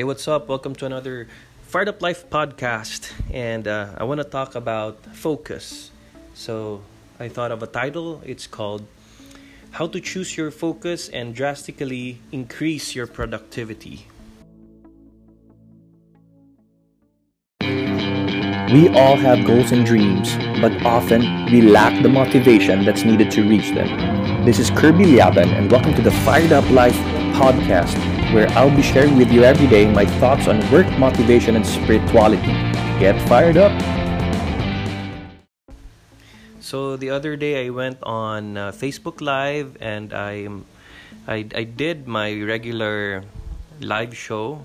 Hey, what's up? Welcome to another Fired Up Life podcast. And uh, I want to talk about focus. So I thought of a title. It's called How to Choose Your Focus and Drastically Increase Your Productivity. We all have goals and dreams, but often we lack the motivation that's needed to reach them. This is Kirby Liaban, and welcome to the Fired Up Life podcast, where I'll be sharing with you every day my thoughts on work, motivation, and spirituality. Get fired up! So the other day I went on uh, Facebook Live and I, I, I did my regular live show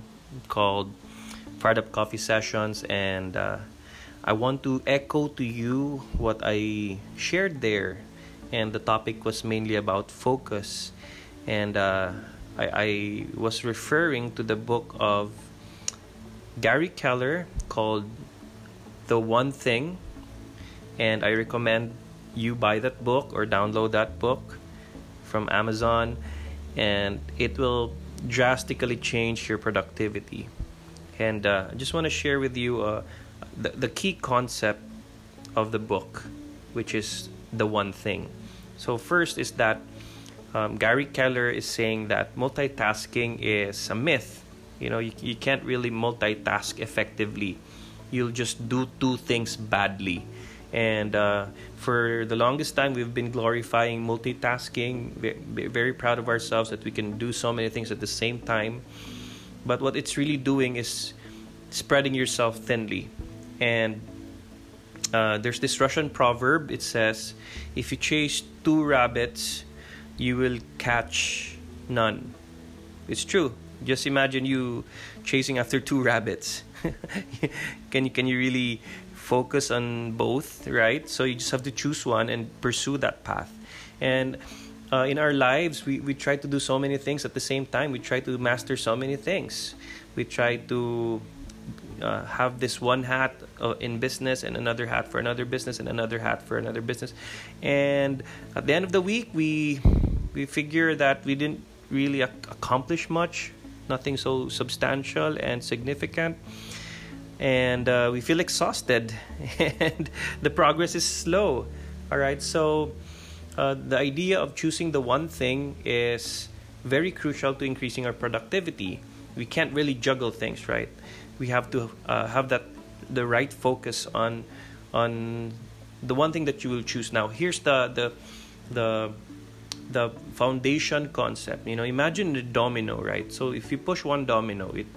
called Fired Up Coffee Sessions, and uh, I want to echo to you what I shared there. And the topic was mainly about focus. And uh, I, I was referring to the book of Gary Keller called The One Thing. And I recommend you buy that book or download that book from Amazon. And it will drastically change your productivity. And uh, I just want to share with you uh, the, the key concept of the book, which is the one thing. So, first is that um, Gary Keller is saying that multitasking is a myth. You know, you, you can't really multitask effectively. You'll just do two things badly. And uh, for the longest time, we've been glorifying multitasking, very, very proud of ourselves that we can do so many things at the same time. But what it's really doing is spreading yourself thinly. And uh, there's this Russian proverb. It says, if you chase two rabbits, you will catch none. It's true. Just imagine you chasing after two rabbits. can you can you really focus on both, right? So you just have to choose one and pursue that path. And uh, in our lives, we, we try to do so many things at the same time. We try to master so many things. We try to uh, have this one hat uh, in business and another hat for another business and another hat for another business and at the end of the week we we figure that we didn't really ac- accomplish much nothing so substantial and significant. And uh, we feel exhausted and the progress is slow. All right so uh, the idea of choosing the one thing is very crucial to increasing our productivity. We can't really juggle things right? We have to uh, have that the right focus on on the one thing that you will choose. Now here's the the the the foundation concept you know imagine the domino right so if you push one domino it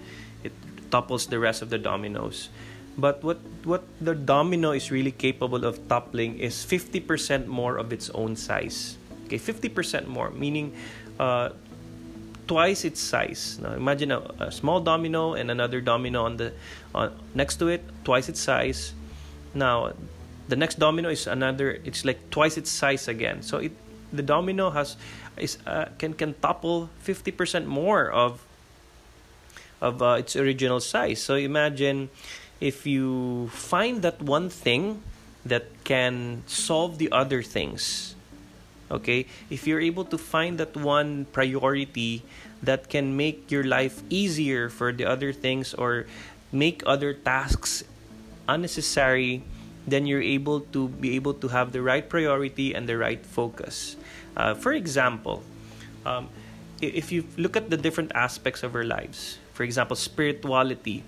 it topples the rest of the dominoes but what what the domino is really capable of toppling is 50% more of its own size okay 50% more meaning uh, twice its size. Now imagine a, a small domino and another domino on the on, next to it, twice its size. Now the next domino is another. It's like twice its size again. So it the domino has is uh, can can topple fifty percent more of of uh, its original size. So imagine if you find that one thing that can solve the other things okay if you're able to find that one priority that can make your life easier for the other things or make other tasks unnecessary then you're able to be able to have the right priority and the right focus uh, for example um, if you look at the different aspects of our lives for example spirituality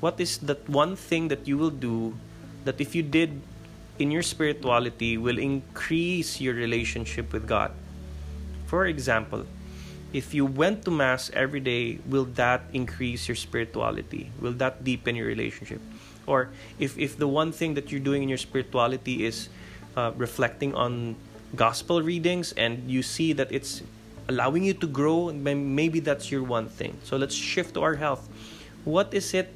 what is that one thing that you will do that if you did in your spirituality will increase your relationship with God. For example, if you went to Mass every day, will that increase your spirituality? Will that deepen your relationship? Or if, if the one thing that you're doing in your spirituality is uh, reflecting on gospel readings and you see that it's allowing you to grow, maybe that's your one thing. So let's shift to our health. What is it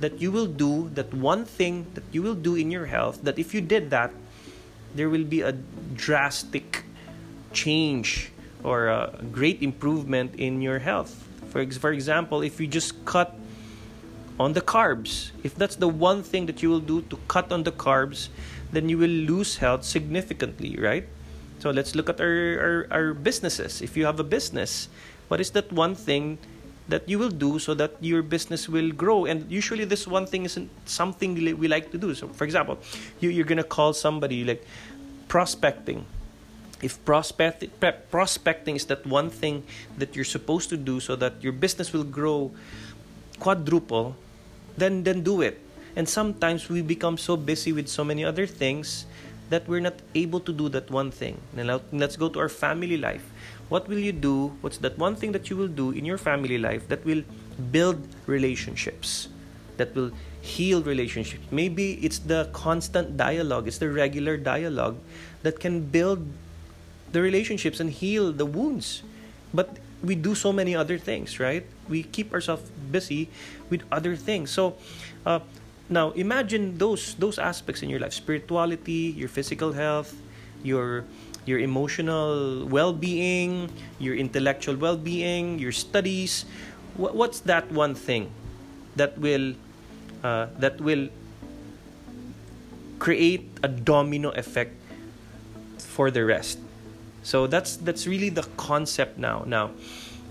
that you will do, that one thing that you will do in your health, that if you did that, there will be a drastic change or a great improvement in your health. For, for example, if you just cut on the carbs, if that's the one thing that you will do to cut on the carbs, then you will lose health significantly, right? So let's look at our, our, our businesses. If you have a business, what is that one thing that you will do so that your business will grow and usually this one thing isn't something we like to do so for example you, you're gonna call somebody like prospecting if prospect, prospecting is that one thing that you're supposed to do so that your business will grow quadruple then then do it and sometimes we become so busy with so many other things that we're not able to do that one thing now let's go to our family life what will you do? What's that one thing that you will do in your family life that will build relationships, that will heal relationships? Maybe it's the constant dialogue, it's the regular dialogue that can build the relationships and heal the wounds. But we do so many other things, right? We keep ourselves busy with other things. So, uh, now imagine those those aspects in your life: spirituality, your physical health, your your emotional well-being, your intellectual well-being, your studies. What's that one thing that will uh, that will create a domino effect for the rest? So that's that's really the concept now. Now,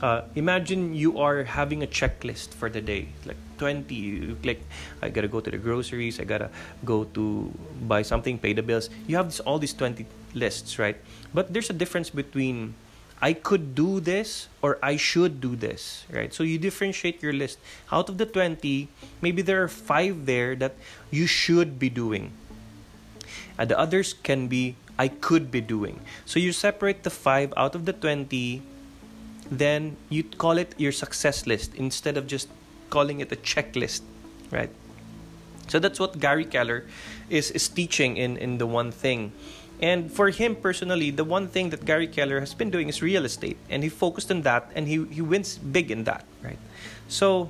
uh, imagine you are having a checklist for the day, like 20 you click i gotta go to the groceries i gotta go to buy something pay the bills you have this, all these 20 lists right but there's a difference between I could do this or I should do this, right? So you differentiate your list. Out of the 20, maybe there are 5 there that you should be doing. And the others can be I could be doing. So you separate the 5 out of the 20, then you call it your success list instead of just calling it a checklist, right? So that's what Gary Keller is, is teaching in, in the one thing. And for him personally, the one thing that Gary Keller has been doing is real estate, and he focused on that, and he, he wins big in that, right? So,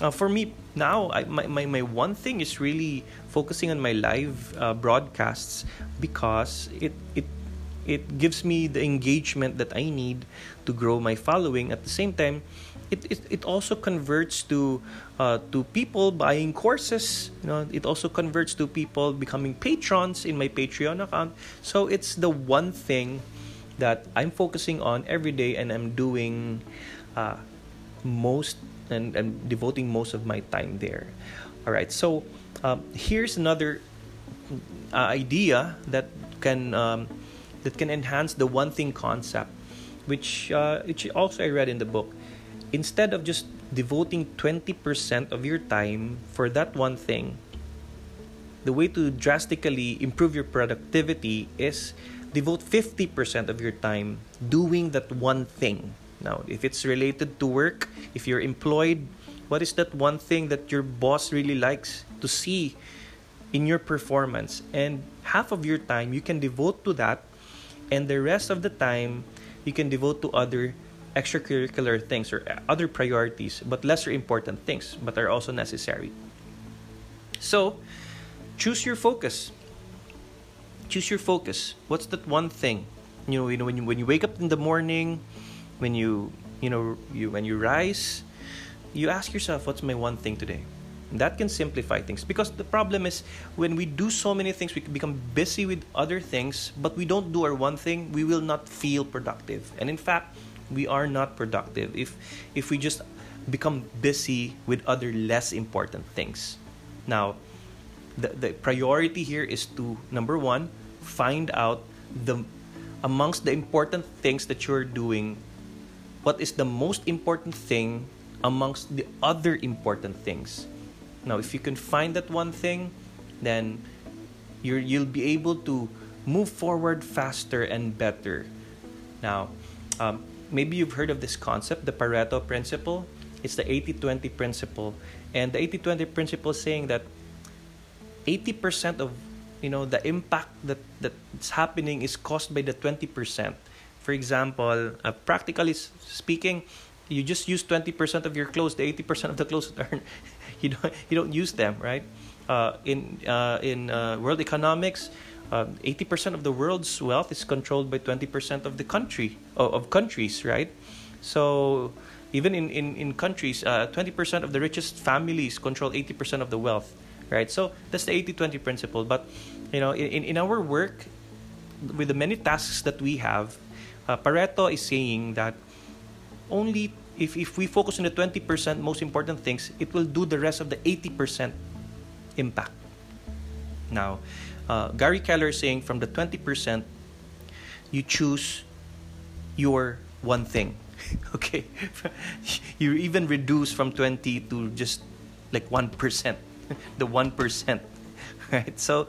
uh, for me now, I, my, my, my one thing is really focusing on my live uh, broadcasts because it, it it gives me the engagement that I need to grow my following. At the same time, it, it, it also converts to uh, to people buying courses you know it also converts to people becoming patrons in my patreon account so it's the one thing that i'm focusing on every day and i'm doing uh, most and, devoting most of my time there all right so um, here's another uh, idea that can um, that can enhance the one thing concept which uh, which also i read in the book instead of just devoting 20% of your time for that one thing, the way to drastically improve your productivity is devote 50% of your time doing that one thing. Now, if it's related to work, if you're employed, what is that one thing that your boss really likes to see in your performance? And half of your time you can devote to that, and the rest of the time you can devote to other extracurricular things or other priorities, but lesser important things, but are also necessary. So, choose your focus. Choose your focus. What's that one thing? You know, you know when you when you wake up in the morning, when you you know you when you rise, you ask yourself, what's my one thing today? that can simplify things because the problem is when we do so many things we become busy with other things but we don't do our one thing we will not feel productive and in fact we are not productive if if we just become busy with other less important things now the, the priority here is to number one find out the amongst the important things that you're doing what is the most important thing amongst the other important things now if you can find that one thing then you're, you'll be able to move forward faster and better now um, maybe you've heard of this concept, the Pareto principle. It's the 80-20 principle. And the 80-20 principle is saying that 80% of you know the impact that that's happening is caused by the 20%. For example, uh, practically speaking, you just use 20% of your clothes, the 80% of the clothes are you don't you don't use them, right? Uh, in uh, in uh, world economics, um, 80% of the world's wealth is controlled by 20% of the country of, countries right? So even in, in, in countries uh, 20% of the richest families control 80% of the wealth right? So that's the 80-20 principle. But you know in, in our work with the many tasks that we have uh, pareto is saying that only if, if we focus on the 20% most important things, it will do the rest of the 80% impact. Now, uh, Gary Keller is saying from the 20%, you choose your one thing. okay? you even reduce from 20 to just like 1%. the 1%. Right? So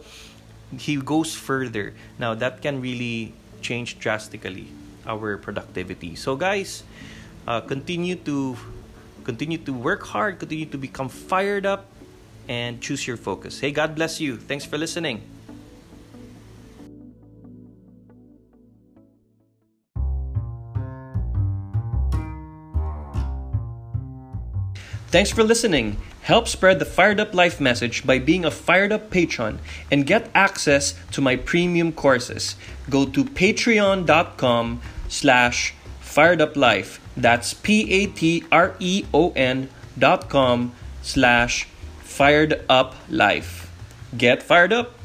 he goes further. Now, that can really change drastically our productivity. So, guys, uh, continue to continue to work hard, continue to become fired up, and choose your focus. Hey, God bless you. Thanks for listening. Thanks for listening. Help spread the Fired Up Life message by being a Fired Up patron and get access to my premium courses. Go to patreon.com slash fired up life. That's P-A-T-R-E-O-N dot com slash fired up life. Get fired up.